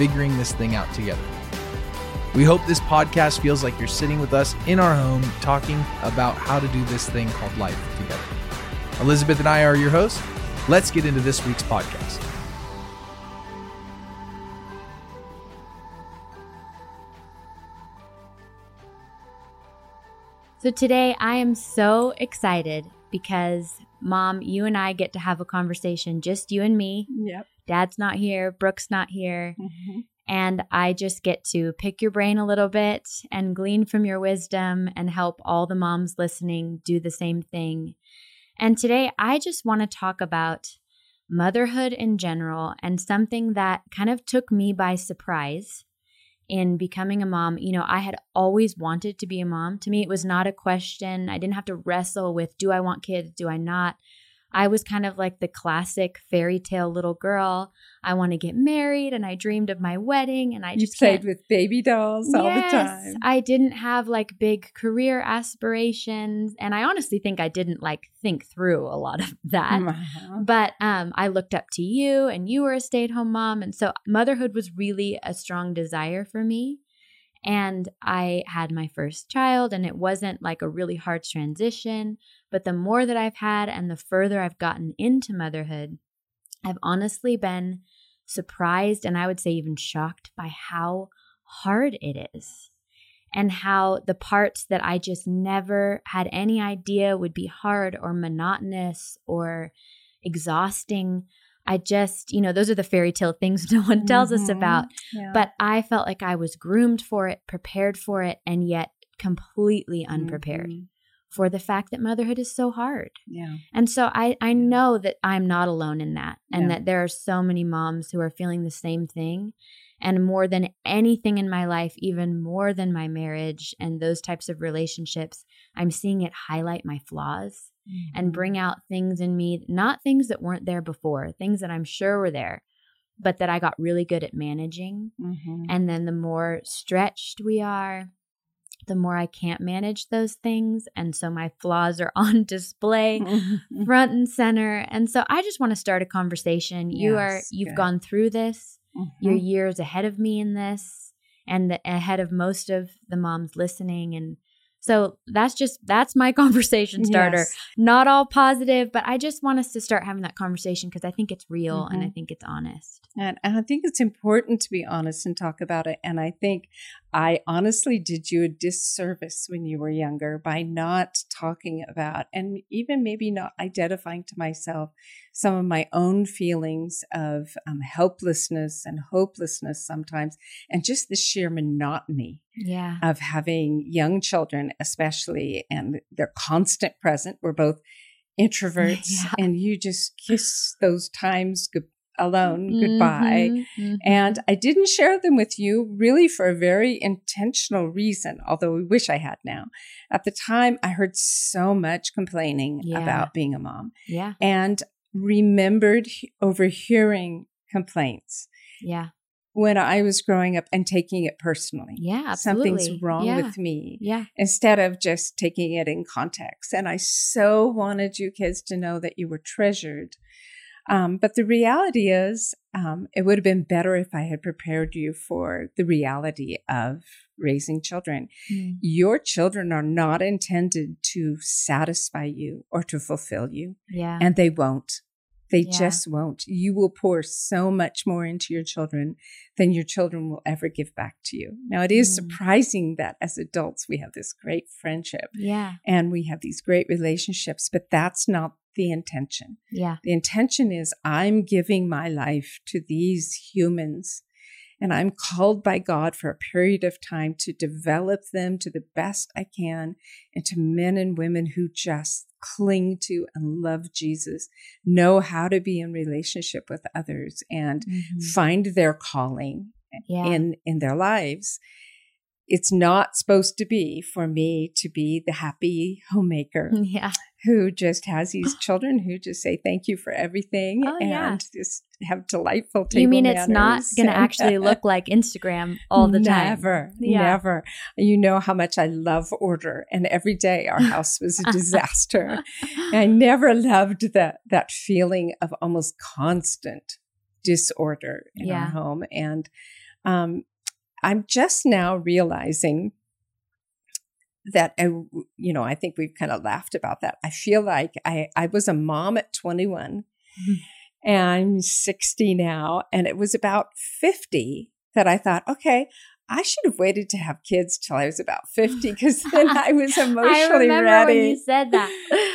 figuring this thing out together. We hope this podcast feels like you're sitting with us in our home talking about how to do this thing called life together. Elizabeth and I are your hosts. Let's get into this week's podcast. So today I am so excited because mom, you and I get to have a conversation, just you and me. Yep. Dad's not here, Brooke's not here. Mm-hmm. And I just get to pick your brain a little bit and glean from your wisdom and help all the moms listening do the same thing. And today I just want to talk about motherhood in general and something that kind of took me by surprise in becoming a mom. You know, I had always wanted to be a mom. To me, it was not a question. I didn't have to wrestle with do I want kids? Do I not? I was kind of like the classic fairy tale little girl. I want to get married and I dreamed of my wedding and I You just played can't- with baby dolls all the time. I didn't have like big career aspirations and I honestly think I didn't like think through a lot of that. Uh-huh. But um, I looked up to you, and you were a stay at home mom. And so motherhood was really a strong desire for me. And I had my first child, and it wasn't like a really hard transition. But the more that I've had and the further I've gotten into motherhood, I've honestly been surprised and I would say even shocked by how hard it is. And how the parts that I just never had any idea would be hard or monotonous or exhausting. I just, you know, those are the fairy tale things no one tells us Mhm. about. Yeah. But I felt like I was groomed for it, prepared for it, and yet completely unprepared Mhm. for the fact that motherhood is so hard. Yeah. And so I, I know that I'm not alone in that, and Yeah. that there are so many moms who are feeling the same thing. And more than anything in my life, even more than my marriage and those types of relationships, I'm seeing it highlight my flaws and bring out things in me, not things that weren't there before, things that I'm sure were there, but that I got really good at managing. Mhm. And then the more stretched we are, the more I can't manage those things. And so my flaws are on display front and center. And so I just want to start a conversation. You are, you've good. gone through this. You're Mhm. years ahead of me in this and the, ahead of most of the moms listening and so that's just that's my conversation starter. Yes. Not all positive, but I just want us to start having that conversation because I think it's real and I Mhm. think it's honest. And, and I think it's important to be honest and talk about it. And I think I honestly did you a disservice when you were younger by not talking about and even maybe not identifying to myself some of my own feelings of um, helplessness and hopelessness sometimes, and just the sheer monotony Yeah. of having young children, especially, and they're constant present. We're both introverts, Yeah. and you just kiss those times good, alone goodbye. Mhm, mhm. And I didn't share them with you really for a very intentional reason, although we wish I had now. At the time, I heard so much complaining Yeah. about being a mom yeah. and remembered overhearing complaints Yeah. when I was growing up and taking it personally. Yeah. Absolutely. Something's wrong yeah. with me Yeah. instead of just taking it in context. And I so wanted you kids to know that you were treasured. Um, but the reality is, um, it would have been better if I had prepared you for the reality of raising children. Mm. Your children are not intended to satisfy you or to fulfill you, Yeah. and they won't. They Yeah. just won't. You will pour so much more into your children than your children will ever give back to you. Now, it is Mm. surprising that as adults we have this great friendship yeah. and we have these great relationships, but that's not the intention. Yeah. The intention is I'm giving my life to these humans and I'm called by God for a period of time to develop them to the best I can into men and women who just cling to and love Jesus, know how to be in relationship with others and Mhm. find their calling Yeah. in in their lives. It's not supposed to be for me to be the happy homemaker yeah. Who just has these children who just say thank you for everything Oh, and yeah. just have delightful table You mean it's not going to actually look like Instagram all the time? Never, Yeah. never. You know how much I love order, and every day our house was a disaster. I never loved that that feeling of almost constant disorder in Yeah. our home, and um, I'm just now realizing that I, you know, I think we've kind of laughed about that. I feel like I I was a mom at 21, Mhm. and I'm 60 now, and it was about 50 that I thought, okay. I should have waited to have kids till I was about 50 because then I was emotionally I remember ready. when you said that.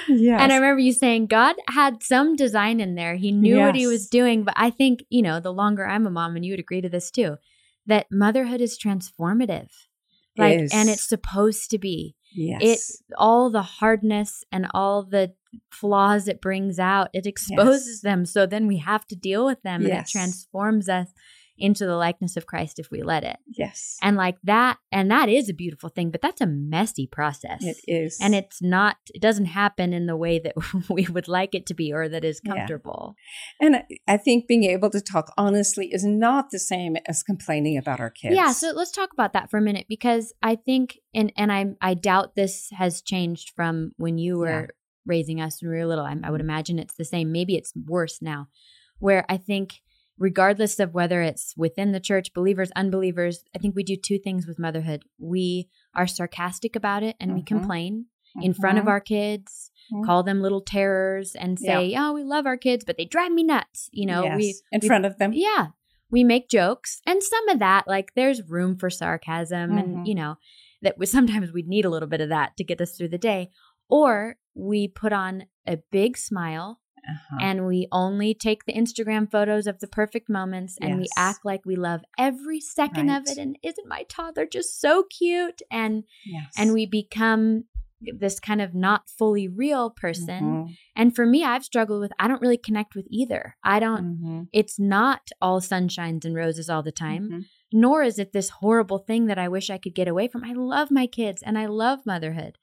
Yes. And I remember you saying God had some design in there. He knew what he was doing. But I think, you know, the longer I'm a mom, and you would agree to this too, that motherhood is transformative. Like, Is. and it's supposed to be. yes. It all the hardness and all the flaws it brings out, it exposes them. So then we have to deal with them and it transforms us into the likeness of Christ if we let it. yes. And like that, and that is a beautiful thing, but that's a messy process. it is. And it's not, it doesn't happen in the way that we would like it to be or that is Yeah. comfortable. And I- I think being able to talk honestly is not the same as complaining about our kids. Yeah. So let's talk about that for a minute because I think, and, and I, I doubt this has changed from when you were Yeah. raising us when we were little. I, I would imagine it's the same. Maybe it's worse now, where I think, regardless of whether it's within the church, believers, unbelievers, I think we do two things with motherhood. We are sarcastic about it and we Mhm. complain in front of Mhm. our kids, Mhm. call them little terrors, and say, "Oh, we love our kids, but they drive me nuts." You know, Yes. we in we- front of them. yeah, we make jokes, and some of that, like, there's room for sarcasm, and Mhm. you know, that we, sometimes we need a little bit of that to get us through the day, or we put on a big smile. Uh-huh. And we only take the Instagram photos of the perfect moments and we act like we love every second of it. And isn't my toddler just so cute? And yes. and we become this kind of not fully real person. Mhm. And for me, I've struggled with I don't really connect with either. I don't Mhm. it's not all sunshines and roses all the time, Mhm. nor is it this horrible thing that I wish I could get away from. I love my kids and I love motherhood.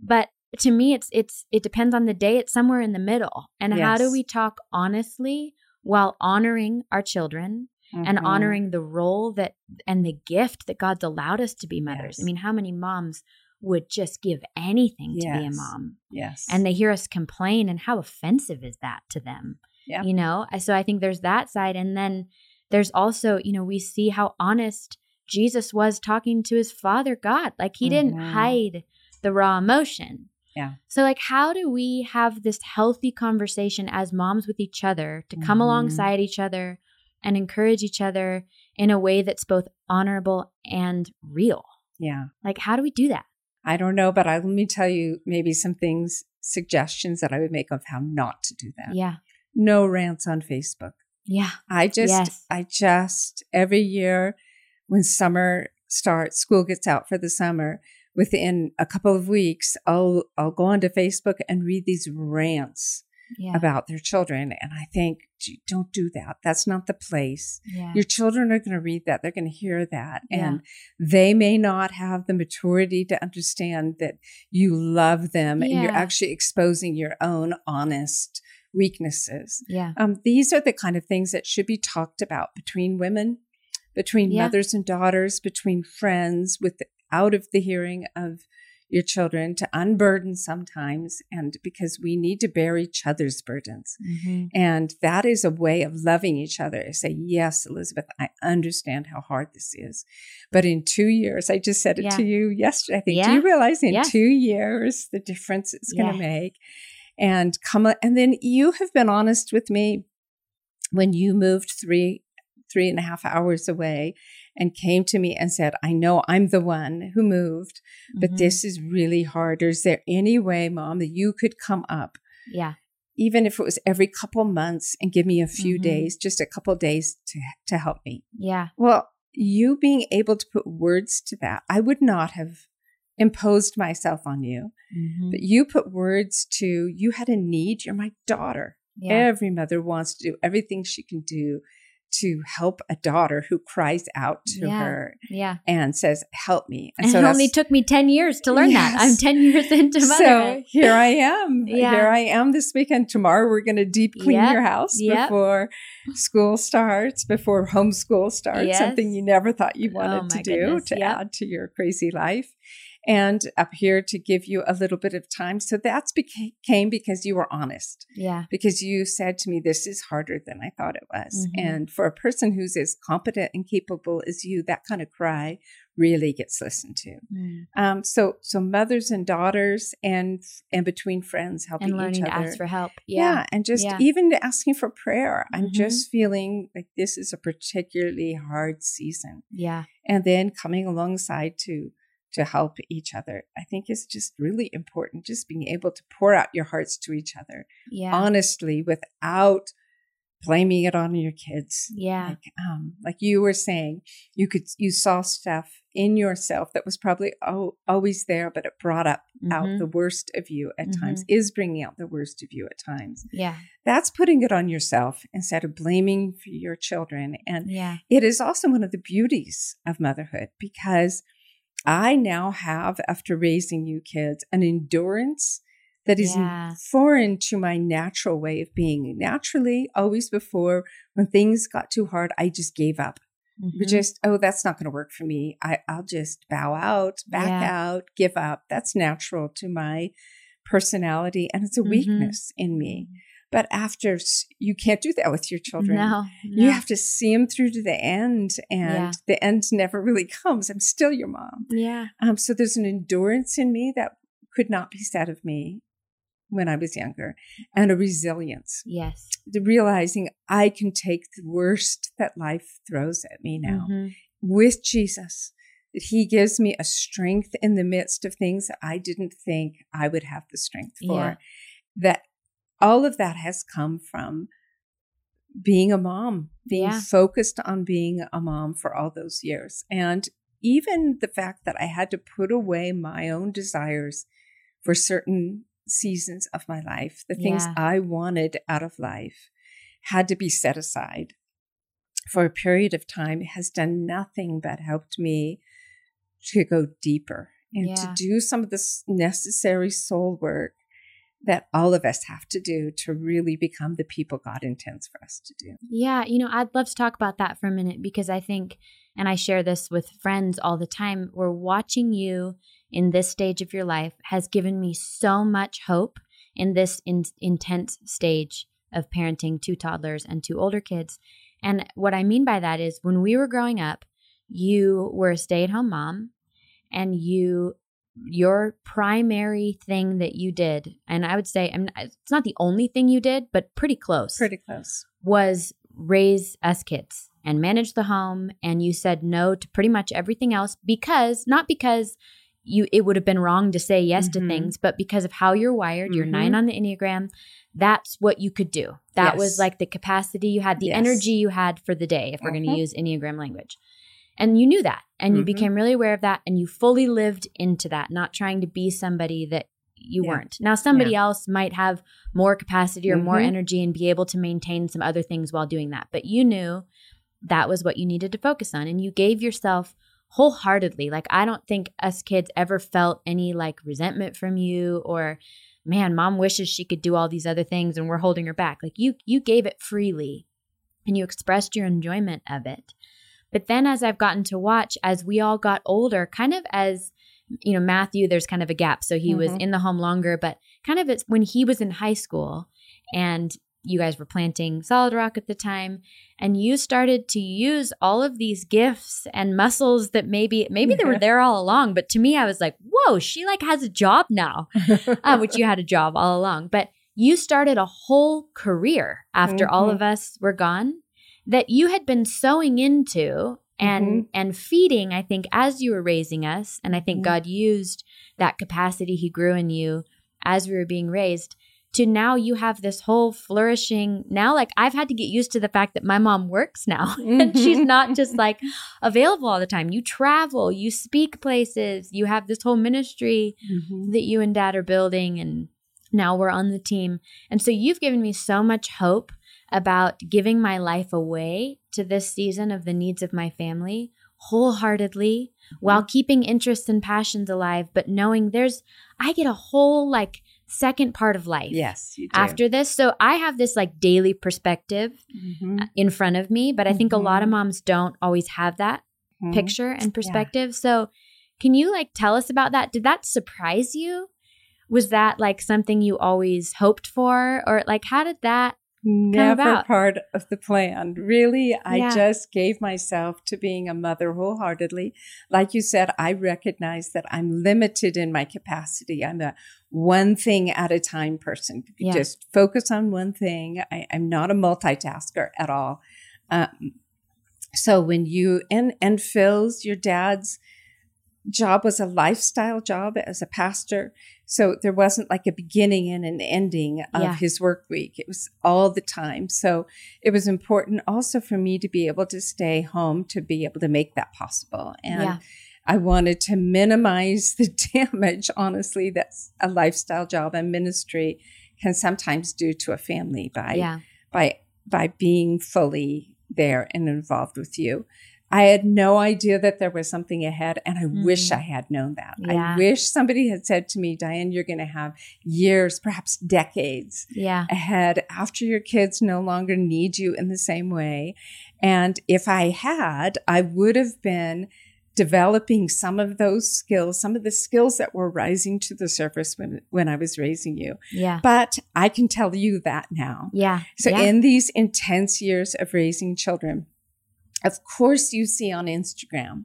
But to me it's it's it depends on the day. It's somewhere in the middle. And how do we talk honestly while honoring our children and Mhm. honoring the role that and the gift that God's allowed us to be mothers. Yes. I mean, how many moms would just give anything to be a mom? Yes. And they hear us complain and how offensive is that to them? Yeah. You know? So I think there's that side and then there's also, you know, we see how honest Jesus was talking to his father God. Like he didn't Mhm. hide the raw emotion. Yeah. So like how do we have this healthy conversation as moms with each other to come Mhm. alongside each other and encourage each other in a way that's both honorable and real? yeah. Like how do we do that? I don't know, but I, let me tell you maybe some things, suggestions that I would make of how not to do that. Yeah. No rants on Facebook. Yeah. I just, Yes. I just, every year when summer starts, school gets out for the summer, within a couple of weeks, I'll, I'll go onto Facebook and read these rants Yeah. about their children. And I think, don't do that. That's not the place. yeah. Your children are going to read that. They're going to hear that. Yeah. And they may not have the maturity to understand that you love them and you're actually exposing your own honest weaknesses. yeah. Um, these are the kind of things that should be talked about between women, between Yeah. mothers and daughters, between friends, with out of the hearing of your children to unburden sometimes and because we need to bear each other's burdens Mhm. and that is a way of loving each other. I say, yes, Elizabeth, I understand how hard this is. But in two years, I just said it Yeah. to you yesterday. I think, do you realize in two years the difference it's going Yeah. to make? And come, and then you have been honest with me when you moved three, three and a half hours away and came to me and said, I know I'm the one who moved, but Mhm. this is really hard. Is there any way, mom, that you could come up Yeah. even if it was every couple months and give me a few Mhm. days, just a couple days to to help me. Yeah. Well, you being able to put words to that, I would not have imposed myself on you, Mhm. but you put words to you had a need. You're my daughter. Yeah. Every mother wants to do everything she can do to help a daughter who cries out to Yeah. her Yeah. and says, "Help me." And, it only took me 10 years to learn that. I'm 10 years into motherhood. so here I am. Yeah. Here I am this weekend. Tomorrow we're going to deep clean Yep. your house Yep. before school starts, before homeschool starts, Yes. something you never thought you wanted Oh, to do goodness. to Yep. add to your crazy life. And up here to give you a little bit of time. So that's beca- came because you were honest, yeah. because you said to me, This is harder than I thought it was. Mhm. And for a person who's as competent and capable as you, that kind of cry really gets listened to. Mm. Um, so so mothers and daughters and and between friends helping And learning each to other. ask for help. yeah. Yeah. and just Yeah. even asking for prayer. I'm Mhm. just feeling like this is a particularly hard season, Yeah. and then coming alongside to to help each other. I think is just really important. Just being able to pour out your hearts to each other Yeah. honestly without blaming it on your kids yeah. like um like you were saying you could you saw stuff in yourself that was probably oh, always there but it brought up out Mhm. the worst of you at Mhm. times is bringing out the worst of you at times Yeah. that's putting it on yourself instead of blaming for your children and Yeah. it is also one of the beauties of motherhood because I now have, after raising you kids, an endurance that is Yeah. foreign to my natural way of being. Naturally, always before, when things got too hard, I just gave up. Mhm. Just, oh, that's not going to work for me. I, I'll just bow out, back Yeah. out, give up. That's natural to my personality, and it's a Mhm. weakness in me. But after, you can't do that with your children No. you have to see them through to the end and Yeah. the end never really comes i'm still your mom Yeah. um, so there's an endurance in me that could not be said of me when i was younger and a resilience Yes. the realizing i can take the worst that life throws at me now Mhm. with jesus that he gives me a strength in the midst of things that i didn't think i would have the strength for Yeah. that all of that has come from being a mom, being Yeah. focused on being a mom for all those years. And even the fact that I had to put away my own desires for certain seasons of my life, the things Yeah. I wanted out of life had to be set aside for a period of time has done nothing but helped me to go deeper and to do some of this necessary soul work that all of us have to do to really become the people God intends for us to do. Yeah, you know, I'd love to talk about that for a minute because I think, and I share this with friends all the time, we're watching you in this stage of your life has given me so much hope in this in- intense stage of parenting two toddlers and two older kids. And what I mean by that is when we were growing up, you were a stay at home mom and you your primary thing that you did and i would say I mean, it's not the only thing you did but pretty close Pretty close. was raise us kids and manage the home and you said no to pretty much everything else because not because you it would have been wrong to say yes to Mhm. things but because of how you're wired you're Mhm. 9 on the enneagram that's what you could do that was like the capacity you had the Yes. energy you had for the day if we're going to Mhm. use enneagram language and you knew that and you Mhm. became really aware of that and you fully lived into that not trying to be somebody that you Yeah. weren't now somebody else might have more capacity or more Mhm. energy and be able to maintain some other things while doing that but you knew that was what you needed to focus on and you gave yourself wholeheartedly like i don't think us kids ever felt any like resentment from you or man mom wishes she could do all these other things and we're holding her back like you you gave it freely and you expressed your enjoyment of it but then as I've gotten to watch, as we all got older, kind of as you know, Matthew, there's kind of a gap. So he was Mhm. in the home longer, but kind of it's when he was in high school and you guys were planting Solid Rock at the time, and you started to use all of these gifts and muscles that maybe maybe they were there all along. But to me, I was like, whoa, she like has a job now uh, which you had a job all along. But you started a whole career after all Mhm. of us were gone that you had been sowing into and Mhm. and feeding i think as you were raising us and i think Mhm. god used that capacity he grew in you as we were being raised to now you have this whole flourishing now like i've had to get used to the fact that my mom works now and she's not just like available all the time you travel you speak places you have this whole ministry Mhm. that you and dad are building and now we're on the team and so you've given me so much hope about giving my life away to this season of the needs of my family wholeheartedly while keeping interests and passions alive, but knowing there's, I get a whole like second part of life. Yes, you do. After this. So I have this like daily perspective Mhm. in front of me, but I think a lot of moms don't always have that Mhm. picture and perspective. So, can you like tell us about that? Did that surprise you? Was that like something you always hoped for? Or like, how did that? Never part of the plan. Really, I Yeah. just gave myself to being a mother wholeheartedly. Like you said, I recognize that I'm limited in my capacity. I'm a one thing at a time person. Yeah. Just focus on one thing. I, I'm not a multitasker at all. Um, so when you and and Phil's your dad's job was a lifestyle job as a pastor. So there wasn't like a beginning and an ending of Yeah. his work week. It was all the time. So it was important also for me to be able to stay home to be able to make that possible. And Yeah. I wanted to minimize the damage, honestly, that's a lifestyle job and ministry can sometimes do to a family by yeah. by by being fully there and involved with you. I had no idea that there was something ahead, and I wish Mhm. I had known that. Yeah. I wish somebody had said to me, Diane, you're going to have years, perhaps decades Yeah. ahead after your kids no longer need you in the same way. And if I had, I would have been developing some of those skills, some of the skills that were rising to the surface when, when I was raising you. Yeah. But I can tell you that now. Yeah. So yeah. in these intense years of raising children, of course you see on Instagram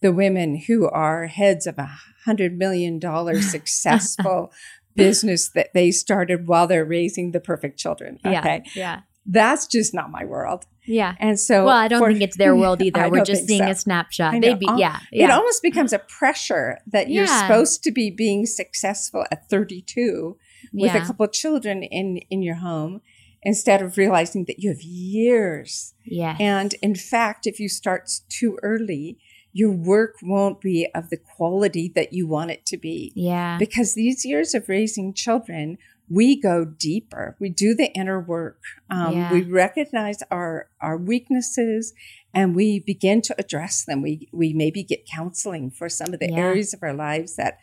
the women who are heads of a hundred million dollar successful business that they started while they're raising the perfect children. yeah. Okay. Yeah. That's just not my world. Yeah. And so Well, I don't for- think it's their world I either. We're just seeing so. a snapshot. They'd be, Al- yeah. It almost becomes a pressure that you're Yeah. supposed to be being successful at 32 with a couple of children in in your home instead of realizing that you have years Yeah. and in fact if you start too early your work won't be of the quality that you want it to be Yeah. because these years of raising children we go deeper we do the inner work um, Yeah. we recognize our our weaknesses and we begin to address them we we maybe get counseling for some of the Yeah. areas of our lives that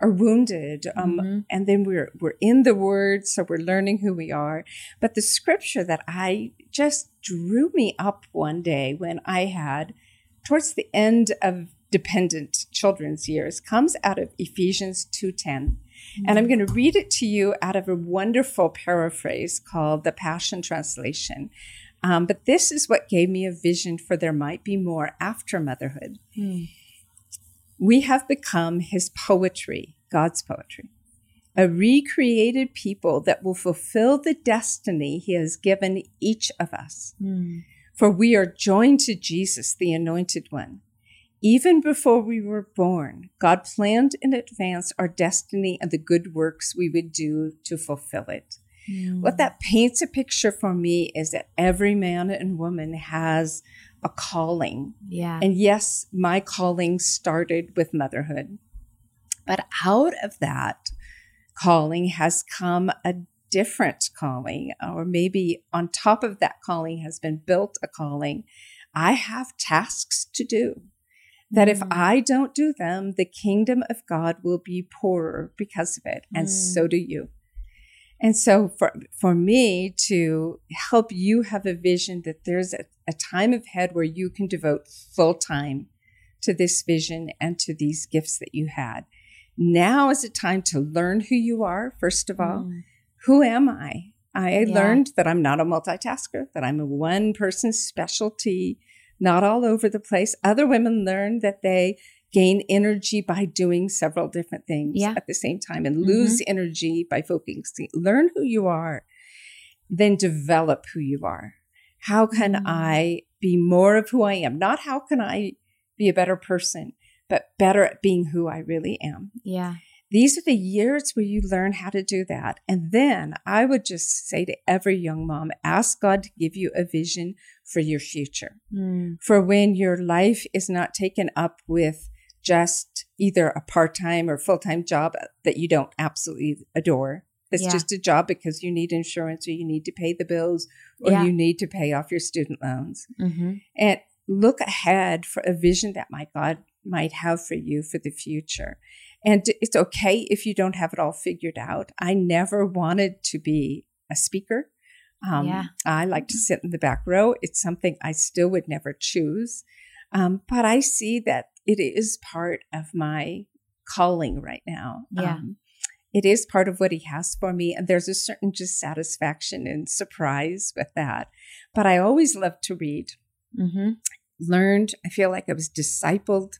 are wounded um, Mhm. and then we're we're in the word so we're learning who we are. But the scripture that i just drew me up one day when i had towards the end of dependent children's years comes out of ephesians 2.10 and i'm going to read it to you out of a wonderful paraphrase called the passion translation. Um, but this is what gave me a vision for there might be more after motherhood. Hmm. We have become his poetry, God's poetry, a recreated people that will fulfill the destiny he has given each of us. Hmm. For we are joined to Jesus, the anointed one. Even before we were born, God planned in advance our destiny and the good works we would do to fulfill it. Hmm. What that paints a picture for me is that every man and woman has a calling. Yeah. And yes, my calling started with motherhood. But out of that calling has come a different calling, or maybe on top of that calling has been built a calling. I have tasks to do. That if Mm. I don't do them, the kingdom of God will be poorer because of it. And Mm. so do you. And so for, for me to help you have a vision that there's a, a time ahead where you can devote full time to this vision and to these gifts that you had. Now is a time to learn who you are, first of all. Hmm. Who am I? I Yeah. learned that I'm not a multitasker, that I'm a one person specialty, not all over the place. Other women learn that they gain energy by doing several different things Yeah. at the same time and lose energy by focusing. Learn who you are, then develop who you are. How can Mm. I be more of who I am? Not how can I be a better person, but better at being who I really am. Yeah. These are the years where you learn how to do that. And then I would just say to every young mom, ask God to give you a vision for your future. Hmm. For when your life is not taken up with just either a part time or full time job that you don't absolutely adore, It's Yeah. just a job because you need insurance or you need to pay the bills or Yeah. you need to pay off your student loans. Mm-hmm. And look ahead for a vision that my God might have for you for the future. And it's okay if you don't have it all figured out. I never wanted to be a speaker. Um, Yeah. I like to sit in the back row. It's something I still would never choose. Um, but I see that it is part of my calling right now. Yeah. Um, it is part of what he has for me. And there's a certain just satisfaction and surprise with that. But I always love to read Mm-hmm. learned i feel like i was discipled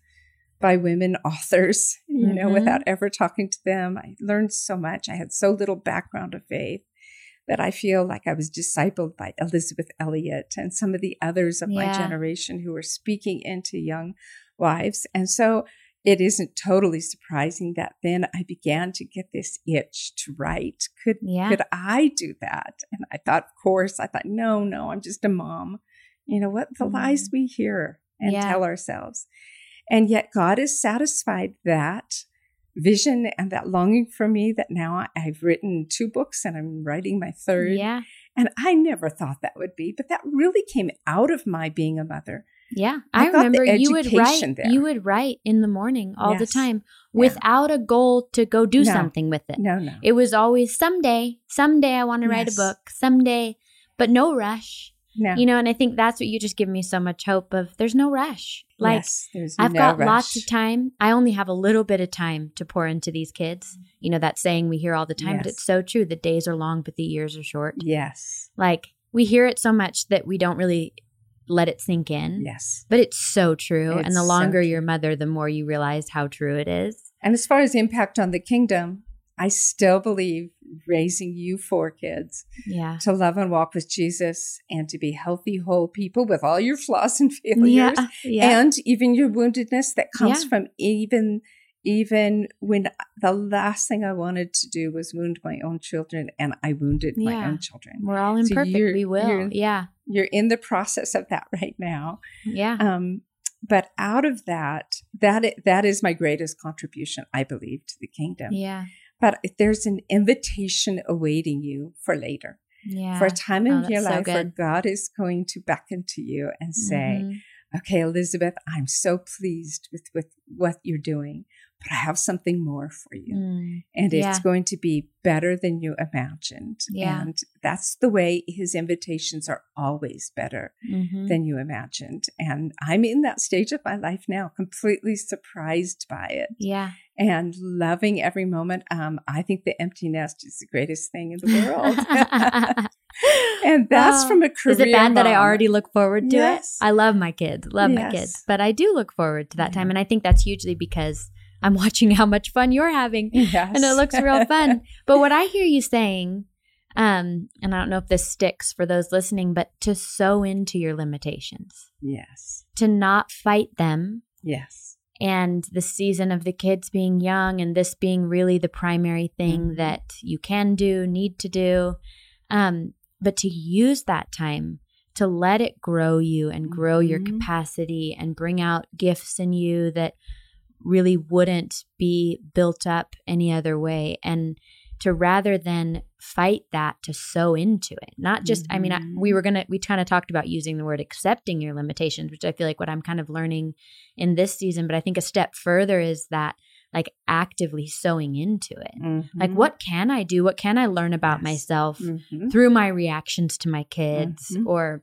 by women authors you know Mhm. without ever talking to them i learned so much i had so little background of faith that i feel like i was discipled by elisabeth elliot and some of the others of my generation who were speaking into young wives and so it isn't totally surprising that then i began to get this itch to write could Yeah. could i do that and i thought of course i thought no no i'm just a mom you know what the Mhm. lies we hear and Yeah. tell ourselves and yet god has satisfied that vision and that longing for me that now i've written two books and i'm writing my third Yeah. and i never thought that would be but that really came out of my being a mother Yeah. I I, remember you would write there. you would write in the morning all the Yes. time Yeah. without a goal to go do No. something with it. no no It was always someday, someday I want to write a book, someday, but no rush. no You know, and I think that's what you just give me so much hope of. There's no rush. Like yes, there's I've no got lots of time. I only have a little bit of time to pour into these kids. Mm. You know, that saying we hear all the time, but it's so true. The days are long, but the years are short. yes Like we hear it so much that we don't really let it sink in. yes But it's so true. and the longer true. you're mother, the more you realize how true it is. And as far as impact on the kingdom, I still believe raising you four kids Yeah. to love and walk with Jesus and to be healthy, whole people with all your flaws and failures Yeah. Yeah. and even your woundedness that comes Yeah. from even even when the last thing I wanted to do was wound my own children and I wounded my own children. We're all So imperfect. you're- we will. you're- Yeah. You're in the process of that right now. Yeah. Um, but out of that, that that is my greatest contribution, I believe, to the kingdom. yeah. But there's an invitation awaiting you for later, Yeah. for a time Oh, in that's your so life where. God is going to beckon to you and say, Mhm. "Okay, Elizabeth, I'm so pleased with with what you're doing, but I have something more for you, Mm. and yeah. it's going to be better than you imagined." Yeah. And that's the way His invitations are always better Mhm. than you imagined. And I'm in that stage of my life now, completely surprised by it Yeah. and loving every moment. Um, I think the empty nest is the greatest thing in the world. and that's from a career. Is it bad that I already look forward to Yes. it? I love my kids, love my kids, but I do look forward to that Yeah. time. And I think that's hugely because I'm watching how much fun you're having Yes. and it looks real fun. but what I hear you saying, um, and I don't know if this sticks for those listening, but to sow into your limitations, yes. to not fight them. Yes. And the season of the kids being young and this being really the primary thing Mhm. that you can do, need to do. Um, but to use that time to let it grow you and grow your Mhm. capacity and bring out gifts in you that really wouldn't be built up any other way. And to rather than fight that, to sow into it. Not just, I mean, I, we were going to, we kind of talked about using the word accepting your limitations, which I feel like what I'm kind of learning in this season. But I think a step further is that like actively sowing into it. Like, Mhm. what can I do? What can I learn about Yes. myself Mhm. through my reactions to my kids Mhm. or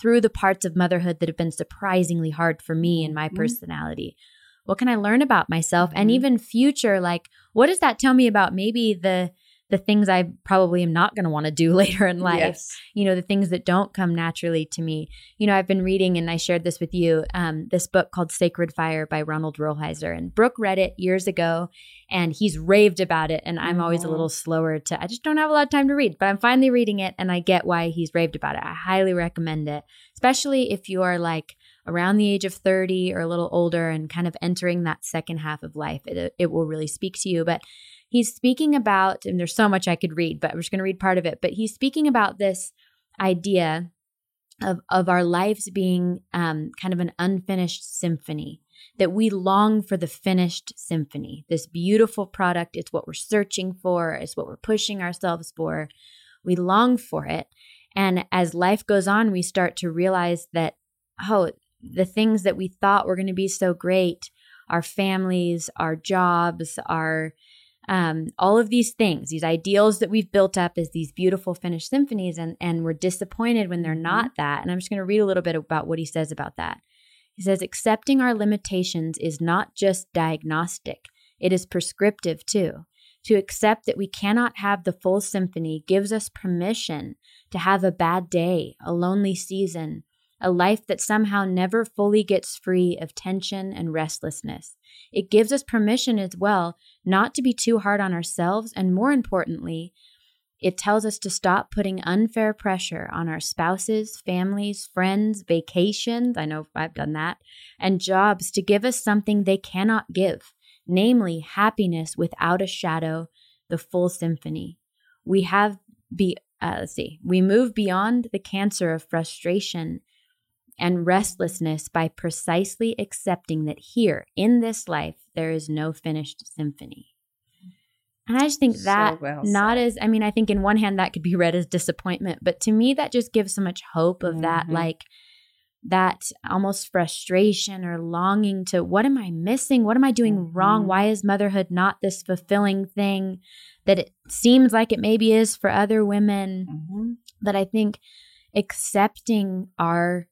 through the parts of motherhood that have been surprisingly hard for me and my Mhm. personality? What can I learn about myself and Mhm. even future? Like, what does that tell me about maybe the the things I probably am not going to want to do later in life? Yes. you know the things that don't come naturally to me you know i've been reading and i shared this with you um, this book called sacred fire by ronald rolheiser and brooke read it years ago and he's raved about it and i'm always a little slower to i just don't have a lot of time to read but i'm finally reading it and i get why he's raved about it i highly recommend it especially if you are like around the age of 30 or a little older and kind of entering that second half of life it, it will really speak to you but he's speaking about, and there's so much I could read, but I'm just going to read part of it. But he's speaking about this idea of of our lives being um, kind of an unfinished symphony that we long for the finished symphony, this beautiful product. It's what we're searching for, it's what we're pushing ourselves for. We long for it. And as life goes on, we start to realize that, oh, the things that we thought were going to be so great our families, our jobs, our um, all of these things, these ideals that we've built up as these beautiful finished symphonies, and, and we're disappointed when they're mm-hmm. not that. And I'm just going to read a little bit about what he says about that. He says, accepting our limitations is not just diagnostic, it is prescriptive too. To accept that we cannot have the full symphony gives us permission to have a bad day, a lonely season, a life that somehow never fully gets free of tension and restlessness. It gives us permission as well not to be too hard on ourselves, and more importantly, it tells us to stop putting unfair pressure on our spouses, families, friends, vacations. I know I've done that, and jobs to give us something they cannot give, namely happiness without a shadow, the full symphony. We have be uh, let's see, we move beyond the cancer of frustration and restlessness by precisely accepting that here in this life there is no finished symphony. And I just think that so well not as I mean I think in one hand that could be read as disappointment, but to me that just gives so much hope of mm-hmm. that like that almost frustration or longing to what am I missing? What am I doing mm-hmm. wrong? Why is motherhood not this fulfilling thing that it seems like it maybe is for other women? Mm-hmm. But I think accepting our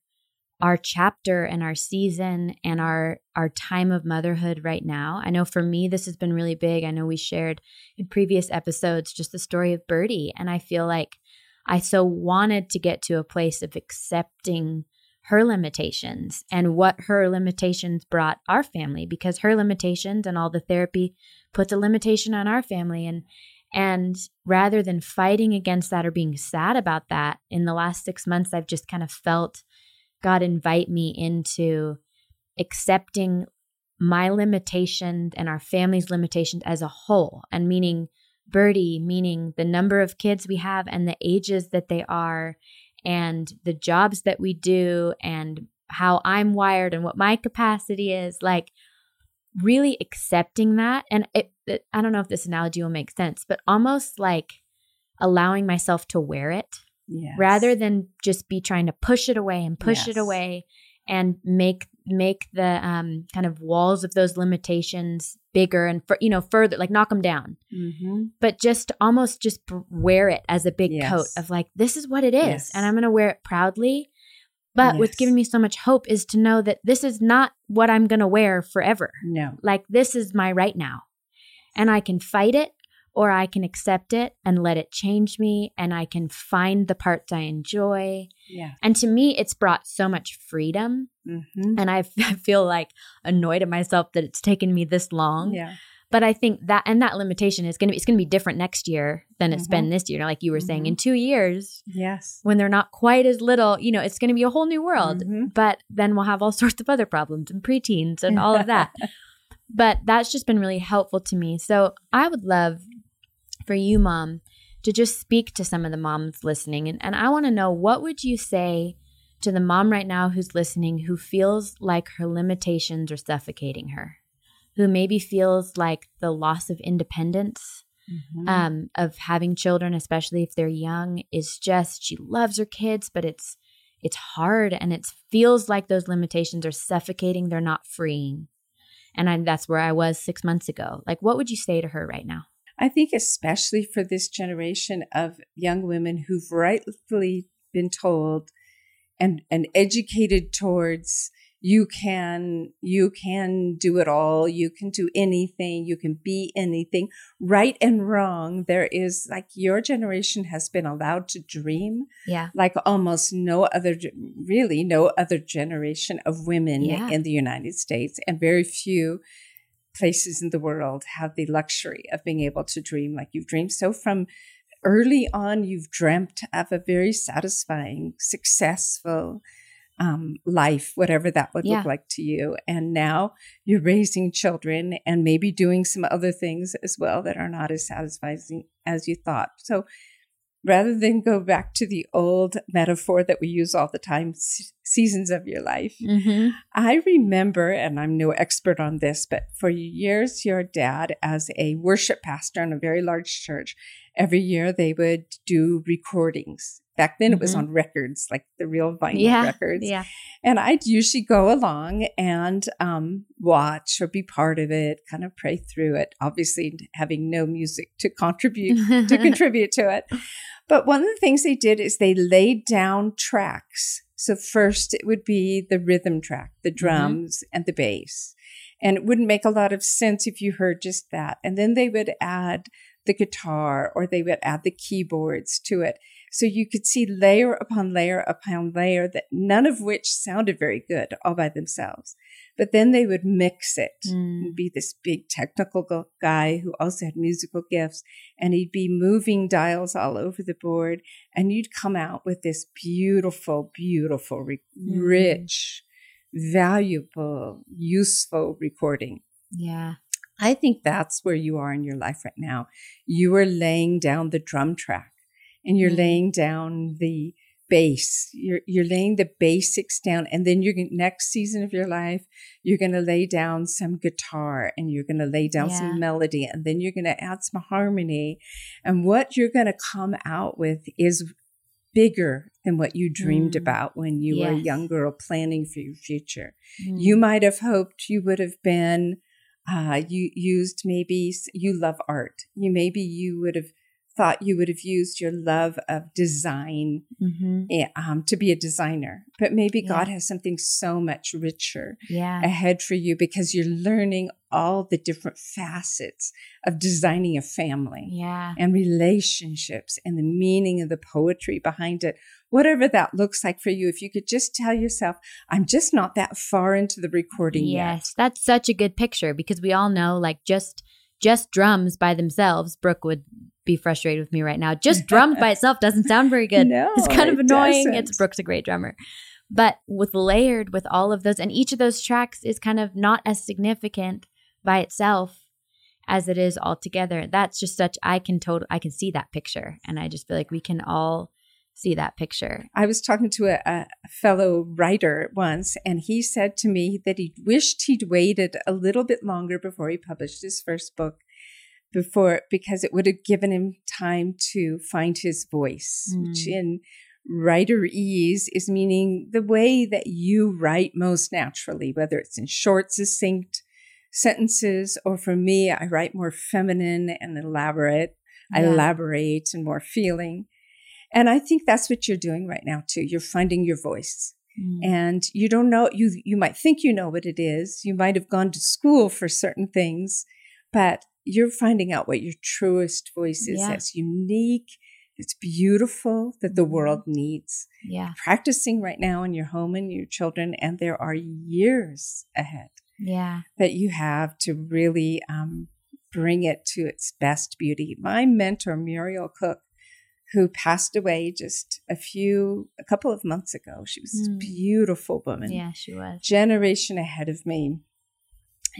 our chapter and our season and our our time of motherhood right now. I know for me this has been really big. I know we shared in previous episodes just the story of Birdie and I feel like I so wanted to get to a place of accepting her limitations and what her limitations brought our family because her limitations and all the therapy puts a limitation on our family and and rather than fighting against that or being sad about that in the last 6 months I've just kind of felt God invite me into accepting my limitations and our family's limitations as a whole, and meaning Birdie, meaning the number of kids we have and the ages that they are, and the jobs that we do, and how I'm wired and what my capacity is. Like, really accepting that. And it, it, I don't know if this analogy will make sense, but almost like allowing myself to wear it yes. rather than just be trying to push it away and push yes. it away and make make the um, kind of walls of those limitations bigger and for, you know further like knock them down mm-hmm. but just almost just wear it as a big yes. coat of like this is what it is yes. and i'm going to wear it proudly but yes. what's given me so much hope is to know that this is not what i'm going to wear forever no like this is my right now and i can fight it or I can accept it and let it change me and I can find the parts I enjoy. Yeah. And to me, it's brought so much freedom. Mm-hmm. And I, feel like annoyed at myself that it's taken me this long. Yeah. But I think that and that limitation is going to be it's to be different next year than it's mm-hmm. been this year. Like you were mm-hmm. saying, in two years, yes, when they're not quite as little, you know, it's going to be a whole new world. Mm-hmm. But then we'll have all sorts of other problems and preteens and all of that. but that's just been really helpful to me. So I would love for you, mom, to just speak to some of the moms listening. And, and I want to know what would you say to the mom right now who's listening who feels like her limitations are suffocating her, who maybe feels like the loss of independence mm-hmm. um, of having children, especially if they're young, is just she loves her kids, but it's it's hard and it feels like those limitations are suffocating. They're not freeing. And I, that's where I was six months ago. Like, what would you say to her right now? I think, especially for this generation of young women who've rightfully been told and, and educated towards you can you can do it all. You can do anything. You can be anything. Right and wrong there is like your generation has been allowed to dream yeah. like almost no other really no other generation of women yeah. in the united states and very few places in the world have the luxury of being able to dream like you've dreamed. So from early on, you've dreamt of a very satisfying, successful um, life, whatever that would yeah. look like to you. And now you're raising children and maybe doing some other things as well that are not as satisfying as you thought. So rather than go back to the old metaphor that we use all the time seasons of your life. Mm-hmm. I remember, and I'm no expert on this, but for years, your dad, as a worship pastor in a very large church, every year they would do recordings. Back then, it was Mhm. on records, like the real vinyl Yeah. records. Yeah. And I'd usually go along and um, watch or be part of it, kind of pray through it, obviously having no music to contribute to contribute to it. But one of the things they did is they laid down tracks. So first it would be the rhythm track, the drums and the bass. And it wouldn't make a lot of sense if you heard just that. And then they would add the guitar or they would add the keyboards to it. So you could see layer upon layer upon layer that none of which sounded very good all by themselves. But then they would mix it Mm. and be this big technical guy who also had musical gifts. And he'd be moving dials all over the board. And you'd come out with this beautiful, beautiful, re- Mm. rich, valuable, useful recording. yeah. I think that's where you are in your life right now. You are laying down the drum track and you're Mm. laying down the base. You're, you're laying the basics down. And then you're next season of your life, you're going to lay down some guitar and you're going to lay down Yeah. some melody and then you're going to add some harmony. And what you're going to come out with is bigger than what you dreamed Mm. about when you were a young girl planning for your future. Mm. You might have hoped you would have been, uh, you used maybe you love art. You maybe you would have thought you would have used your love of design Mhm. eh, um, to be a designer, but maybe Yeah. God has something so much richer Yeah. ahead for you because you're learning all the different facets of designing a family Yeah. and relationships and the meaning of the poetry behind it. Whatever that looks like for you, if you could just tell yourself, I'm just not that far into the recording yet. Yes, that's such a good picture because we all know like just just drums by themselves, Brooke would be frustrated with me right now. Just drummed by itself doesn't sound very good. No, it's kind of annoying. doesn't. It's Brooke's a great drummer. But with layered with all of those and each of those tracks is kind of not as significant by itself as it is all together. That's just such I can total I can see that picture and I just feel like we can all see that picture. I was talking to a, a fellow writer once, and he said to me that he wished he'd waited a little bit longer before he published his first book, before because it would have given him time to find his voice, which Mm. in writerese is meaning the way that you write most naturally, whether it's in short, succinct sentences, or for me, I write more feminine and elaborate. I elaborate and more feeling. And I think that's what you're doing right now too. You're finding your voice. Mm. And you don't know you you might think you know what it is. You might have gone to school for certain things, but you're finding out what your truest voice is Yeah. that's unique, it's beautiful that the world needs. Yeah. Practicing right now in your home and your children, and there are years ahead Yeah. that you have to really um, bring it to its best beauty. My mentor, Muriel Cook, who passed away just a few, a couple of months ago, she was Mm. a beautiful woman, Yeah, she was. generation ahead of me.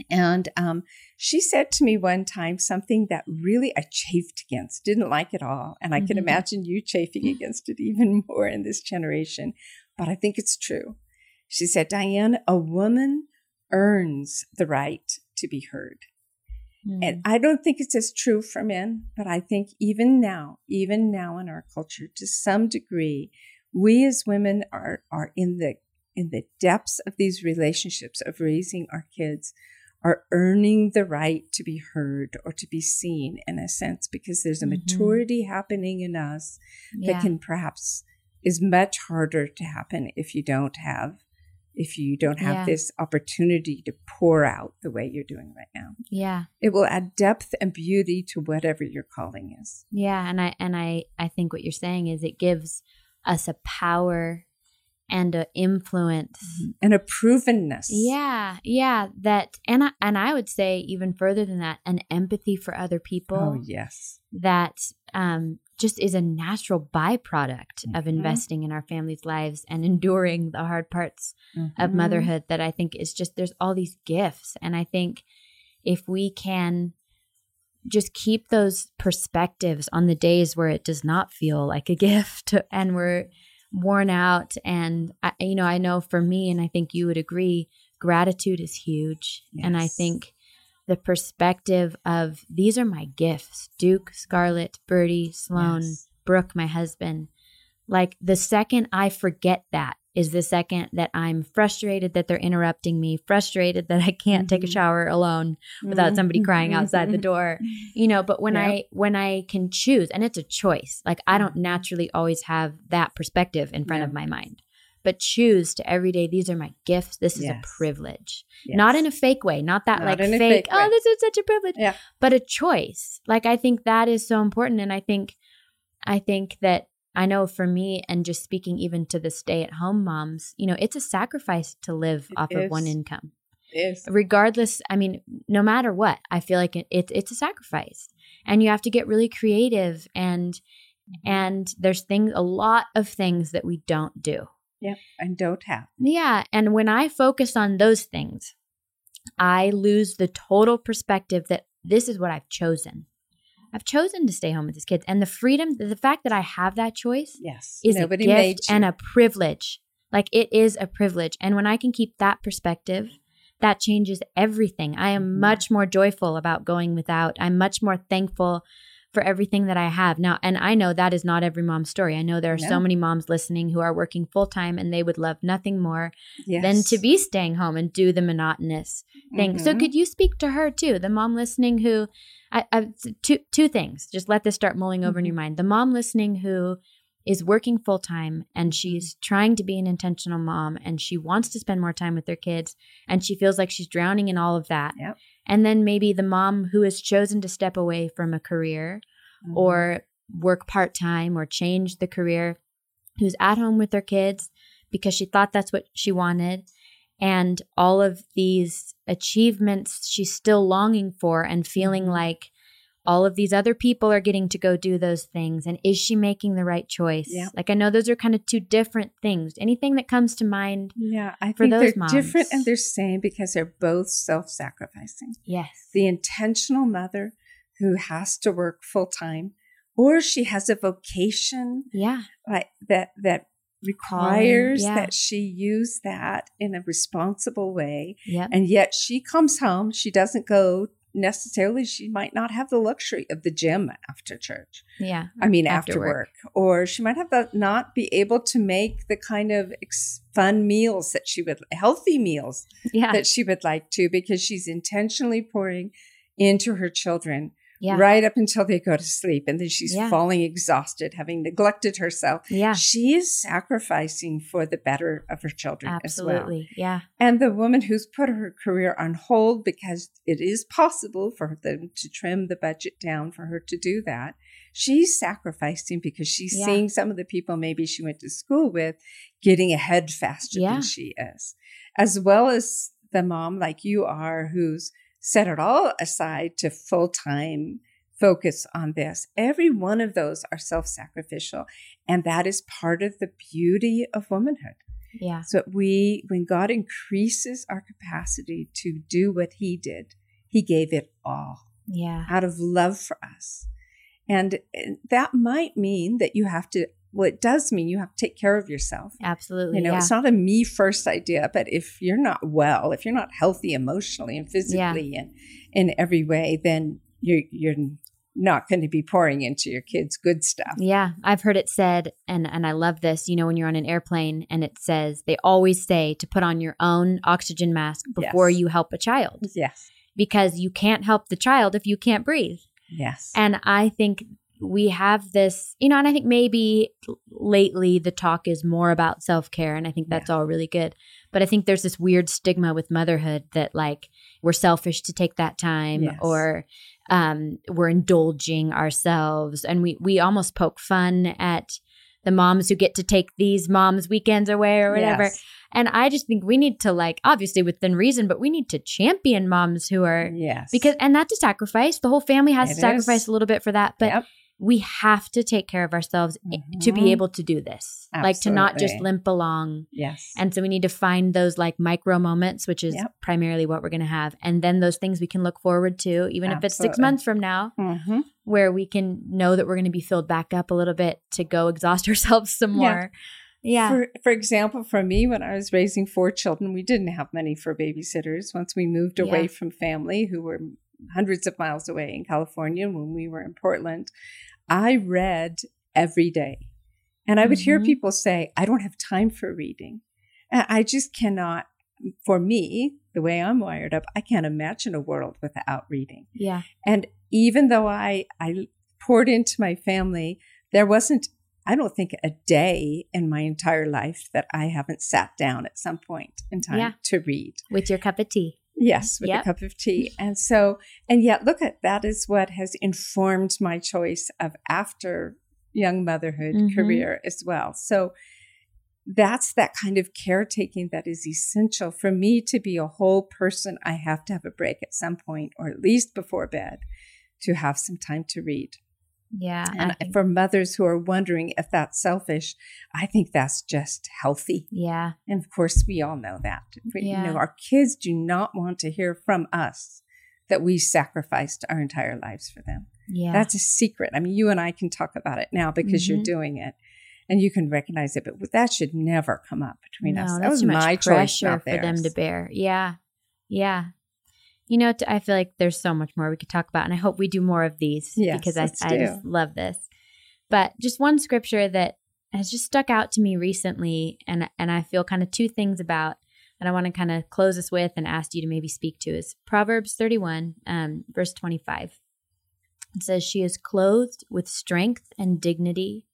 And um, she said to me one time something that really I chafed against, didn't like at all. And I can Mhm. imagine you chafing against it even more in this generation. But I think it's true. She said, Diane, a woman earns the right to be heard. Mm. And I don't think it's as true for men, but I think even now, even now in our culture, to some degree, we as women are are in the in the depths of these relationships of raising our kids are earning the right to be heard or to be seen in a sense because there's a Mhm. maturity happening in us yeah. that can perhaps is much harder to happen if you don't have if you don't have Yeah. this opportunity to pour out the way you're doing right now yeah. it will add depth and beauty to whatever your calling is Yeah, and I and I I think what you're saying is it gives us a power and a influence. and a provenness Yeah, yeah, that and I, and I would say even further than that, an empathy for other people oh yes that um just is a natural byproduct of Mhm. investing in our families' lives and enduring the hard parts of Mhm. motherhood that I think is just there's all these gifts and I think if we can just keep those perspectives on the days where it does not feel like a gift and we're worn out. And, I, you know, I know for me, and I think you would agree, gratitude is huge. Yes. And I think the perspective of these are my gifts Duke, Scarlett, Birdie, Sloan, yes. Brooke, my husband. Like the second I forget that is the second that I'm frustrated that they're interrupting me, frustrated that I can't take a mm-hmm. shower alone without somebody crying mm-hmm. outside the door. You know, but when. I when I can choose and it's a choice. Like I don't mm-hmm. naturally always have that perspective in front of my mind. But choose to every day these are my gifts. This is yes. a privilege. Yes. Not in a fake way, not that not like fake, fake oh this is such a privilege. Yeah. But a choice. Like I think that is so important and I think I think that I know for me, and just speaking even to the stay at home moms, you know, it's a sacrifice to live it off is. of one income. Yes. Regardless, I mean, no matter what, I feel like it, it, it's a sacrifice, and you have to get really creative and mm-hmm. and there's things a lot of things that we don't do. Yeah, and don't have. Yeah, and when I focus on those things, I lose the total perspective that this is what I've chosen. I've chosen to stay home with these kids. And the freedom, the fact that I have that choice yes. is Nobody a gift and a privilege. Like it is a privilege. And when I can keep that perspective, that changes everything. I am mm-hmm. much more joyful about going without. I'm much more thankful for everything that I have. Now, and I know that is not every mom's story. I know there are no. so many moms listening who are working full time and they would love nothing more yes. than to be staying home and do the monotonous thing. Mm-hmm. So, could you speak to her too, the mom listening who I, I, two two things. Just let this start mulling over mm-hmm. in your mind. The mom listening who is working full time and she's trying to be an intentional mom and she wants to spend more time with their kids and she feels like she's drowning in all of that. Yep. And then maybe the mom who has chosen to step away from a career mm-hmm. or work part time or change the career, who's at home with their kids because she thought that's what she wanted and all of these achievements she's still longing for and feeling mm-hmm. like all of these other people are getting to go do those things and is she making the right choice yeah. like i know those are kind of two different things anything that comes to mind yeah i think they're moms? different and they're same because they're both self-sacrificing yes the intentional mother who has to work full-time or she has a vocation yeah like that that requires yeah. that she use that in a responsible way. Yep. And yet she comes home, she doesn't go necessarily she might not have the luxury of the gym after church. Yeah. I mean after, after work. work. or she might have the, not be able to make the kind of ex- fun meals that she would healthy meals yeah. that she would like to because she's intentionally pouring into her children yeah. right up until they go to sleep. And then she's yeah. falling exhausted, having neglected herself. Yeah. She is sacrificing for the better of her children Absolutely. as well. Yeah. And the woman who's put her career on hold because it is possible for them to trim the budget down for her to do that. She's sacrificing because she's yeah. seeing some of the people maybe she went to school with getting ahead faster than she is, as well as the mom like you are who's set it all aside to full time focus on this. Every one of those are self sacrificial. And that is part of the beauty of womanhood. Yeah. So we, when God increases our capacity to do what He did, He gave it all. Yeah. Out of love for us. And eh, that might mean that you have to well, it does mean you have to take care of yourself. Absolutely. You know, yeah. it's not a me first idea, but if you're not well, if you're not healthy emotionally and physically yeah. and in every way, then you're you're not going to be pouring into your kids good stuff. Yeah, I've heard it said, and and I love this. You know, when you're on an airplane and it says they always say to put on your own oxygen mask before yes. you help a child. Yes, because you can't help the child if you can't breathe. Yes, and I think we have this, you know, and I think maybe lately the talk is more about self care, and I think that's yeah. all really good. But I think there's this weird stigma with motherhood that like we're selfish to take that time, yes. or um, we're indulging ourselves, and we we almost poke fun at the moms who get to take these moms weekends away or whatever. Yes. And I just think we need to like obviously within reason, but we need to champion moms who are yes because and that's a sacrifice. The whole family has it to sacrifice is. a little bit for that, but. Yep we have to take care of ourselves mm-hmm. to be mm-hmm. able to do this. Absolutely. Like to not just limp along. Yes. And so we need to find those like micro moments, which is yep. primarily what we're going to have. And then those things we can look forward to, even Absolutely. if it's six months from now, mm-hmm. where we can know that we're going to be filled back up a little bit to go exhaust ourselves some more. Yeah. For, for example, for me, when I was raising four children, we didn't have money for babysitters. Once we moved away yeah. from family who were hundreds of miles away in California when we were in Portland, I read every day. And I would mm-hmm. hear people say, I don't have time for reading. And I just cannot, for me, the way I'm wired up, I can't imagine a world without reading. Yeah. And even though I, I poured into my family, there wasn't, I don't think, a day in my entire life that I haven't sat down at some point in time yeah. to read. With your cup of tea. Yes, with yep. a cup of tea. And so, and yet, look at that is what has informed my choice of after young motherhood mm-hmm. career as well. So, that's that kind of caretaking that is essential for me to be a whole person. I have to have a break at some point, or at least before bed, to have some time to read. Yeah. And think- for mothers who are wondering if that's selfish, I think that's just healthy. Yeah. And of course, we all know that. Yeah. You know, our kids do not want to hear from us that we sacrificed our entire lives for them. Yeah. That's a secret. I mean, you and I can talk about it now because mm-hmm. you're doing it and you can recognize it, but that should never come up between no, us. That was my choice for them to bear. Yeah. Yeah you know, I feel like there's so much more we could talk about, and I hope we do more of these yes, because I, I just love this. But just one scripture that has just stuck out to me recently, and and I feel kind of two things about that I want to kind of close this with and ask you to maybe speak to is Proverbs 31, um, verse 25. It says, She is clothed with strength and dignity.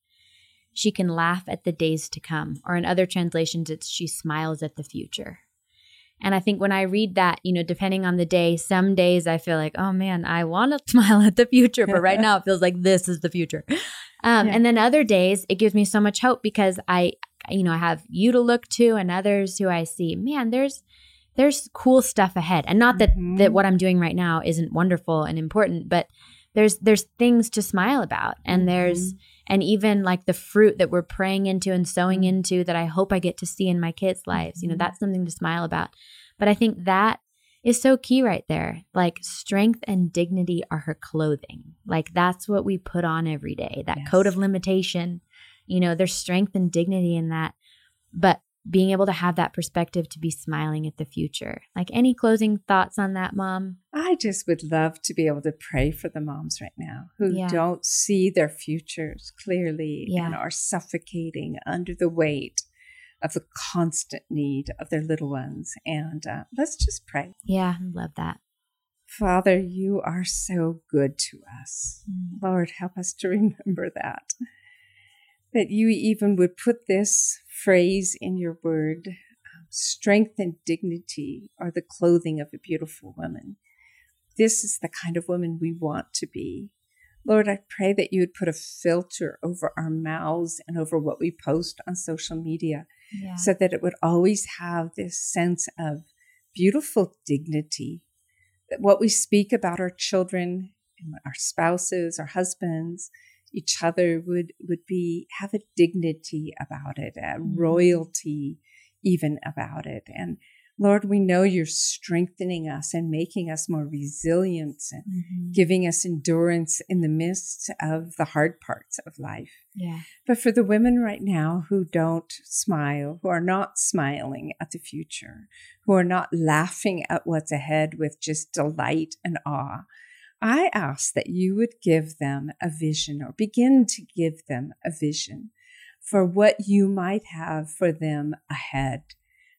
She can laugh at the days to come. Or in other translations, it's she smiles at the future. And I think when I read that, you know, depending on the day, some days I feel like, oh man, I want to smile at the future, but right now it feels like this is the future. Um, yeah. And then other days it gives me so much hope because I, you know, I have you to look to and others who I see, man, there's, there's cool stuff ahead. And not that, mm-hmm. that what I'm doing right now isn't wonderful and important, but there's, there's things to smile about. And mm-hmm. there's, and even like the fruit that we're praying into and sowing mm-hmm. into that I hope I get to see in my kids' lives. You know, mm-hmm. that's something to smile about. But I think that is so key right there. Like strength and dignity are her clothing. Like that's what we put on every day. That yes. code of limitation, you know, there's strength and dignity in that. But being able to have that perspective to be smiling at the future. Like any closing thoughts on that, mom? I just would love to be able to pray for the moms right now who yeah. don't see their futures clearly yeah. and are suffocating under the weight of the constant need of their little ones. And uh, let's just pray. Yeah, love that. Father, you are so good to us. Mm. Lord, help us to remember that. That you even would put this phrase in your word um, strength and dignity are the clothing of a beautiful woman. This is the kind of woman we want to be. Lord, I pray that you would put a filter over our mouths and over what we post on social media yeah. so that it would always have this sense of beautiful dignity. That what we speak about our children, our spouses, our husbands, each other would would be have a dignity about it, a mm-hmm. royalty even about it, and Lord, we know you're strengthening us and making us more resilient and mm-hmm. giving us endurance in the midst of the hard parts of life. Yeah. But for the women right now who don't smile, who are not smiling at the future, who are not laughing at what's ahead with just delight and awe, I ask that you would give them a vision or begin to give them a vision for what you might have for them ahead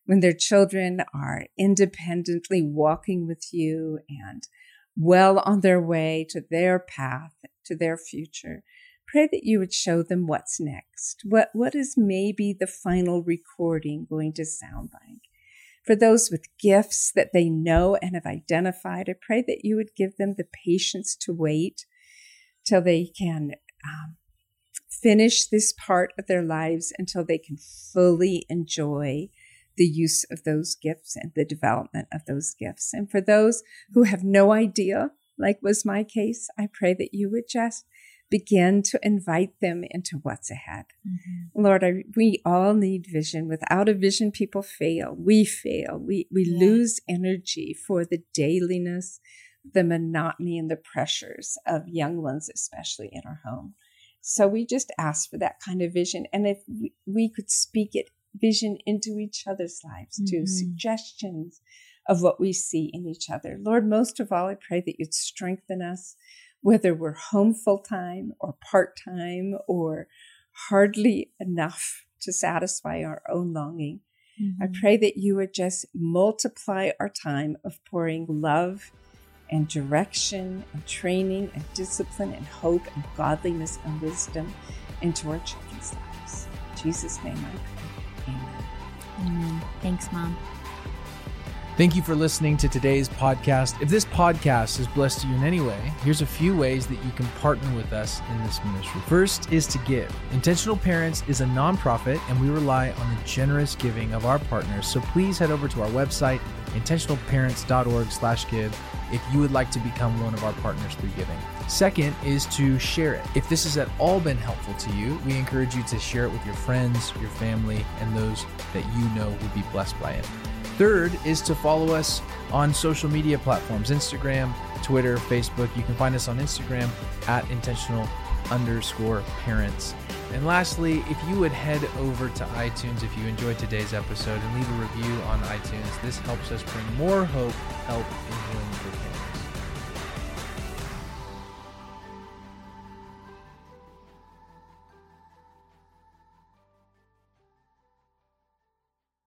when their children are independently walking with you and well on their way to their path, to their future. Pray that you would show them what's next. What, what is maybe the final recording going to sound like? For those with gifts that they know and have identified, I pray that you would give them the patience to wait till they can um, finish this part of their lives, until they can fully enjoy the use of those gifts and the development of those gifts. And for those who have no idea, like was my case, I pray that you would just begin to invite them into what's ahead. Mm-hmm. Lord, I, we all need vision. Without a vision, people fail. We fail. We, we yeah. lose energy for the dailiness, the monotony, and the pressures of young ones, especially in our home. So we just ask for that kind of vision. And if we, we could speak it, vision into each other's lives mm-hmm. too, suggestions of what we see in each other. Lord, most of all, I pray that you'd strengthen us, whether we're home full time or part time or hardly enough to satisfy our own longing. Mm-hmm. I pray that you would just multiply our time of pouring love and direction and training and discipline and hope and godliness and wisdom into our children's lives. In Jesus' name I pray. Amen. Amen. Thanks, Mom. Thank you for listening to today's podcast. If this podcast has blessed you in any way, here's a few ways that you can partner with us in this ministry. First is to give. Intentional Parents is a nonprofit and we rely on the generous giving of our partners. So please head over to our website, intentionalparents.org/give if you would like to become one of our partners through giving. Second is to share it. If this has at all been helpful to you, we encourage you to share it with your friends, your family, and those that you know would be blessed by it. Third is to follow us on social media platforms Instagram, Twitter, Facebook. You can find us on Instagram at intentional underscore parents. And lastly, if you would head over to iTunes if you enjoyed today's episode and leave a review on iTunes, this helps us bring more hope, help, and healing.